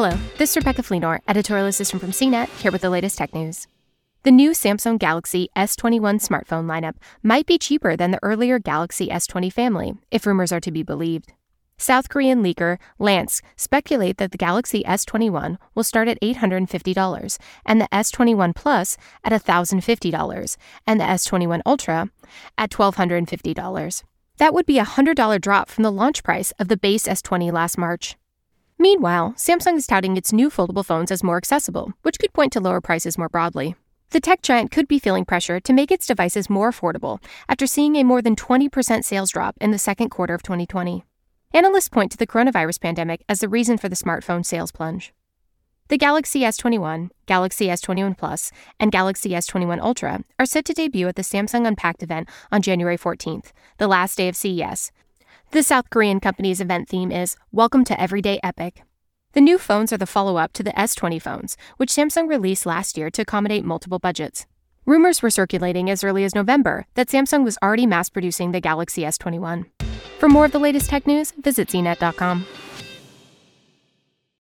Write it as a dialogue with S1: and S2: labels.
S1: Hello, this is Rebecca Fleenor, editorial assistant from CNET, here with the latest tech news. The new Samsung Galaxy S21 smartphone lineup might be cheaper than the earlier Galaxy S20 family, if rumors are to be believed. South Korean leaker Lanzuk speculate that the Galaxy S21 will start at $850 and the S21 Plus at $1,050 and the S21 Ultra at $1,250. That would be a $100 drop from the launch price of the base S20 last March. Meanwhile, Samsung is touting its new foldable phones as more accessible, which could point to lower prices more broadly. The tech giant could be feeling pressure to make its devices more affordable after seeing a more than 20% sales drop in the second quarter of 2020. Analysts point to the coronavirus pandemic as the reason for the smartphone sales plunge. The Galaxy S21, Galaxy S21 Plus, and Galaxy S21 Ultra are set to debut at the Samsung Unpacked event on January 14th, the last day of CES. The South Korean company's event theme is Welcome to Everyday Epic. The new phones are the follow up to the S20 phones, which Samsung released last year to accommodate multiple budgets. Rumors were circulating as early as November that Samsung was already mass producing the Galaxy S21. For more of the latest tech news, visit cnet.com.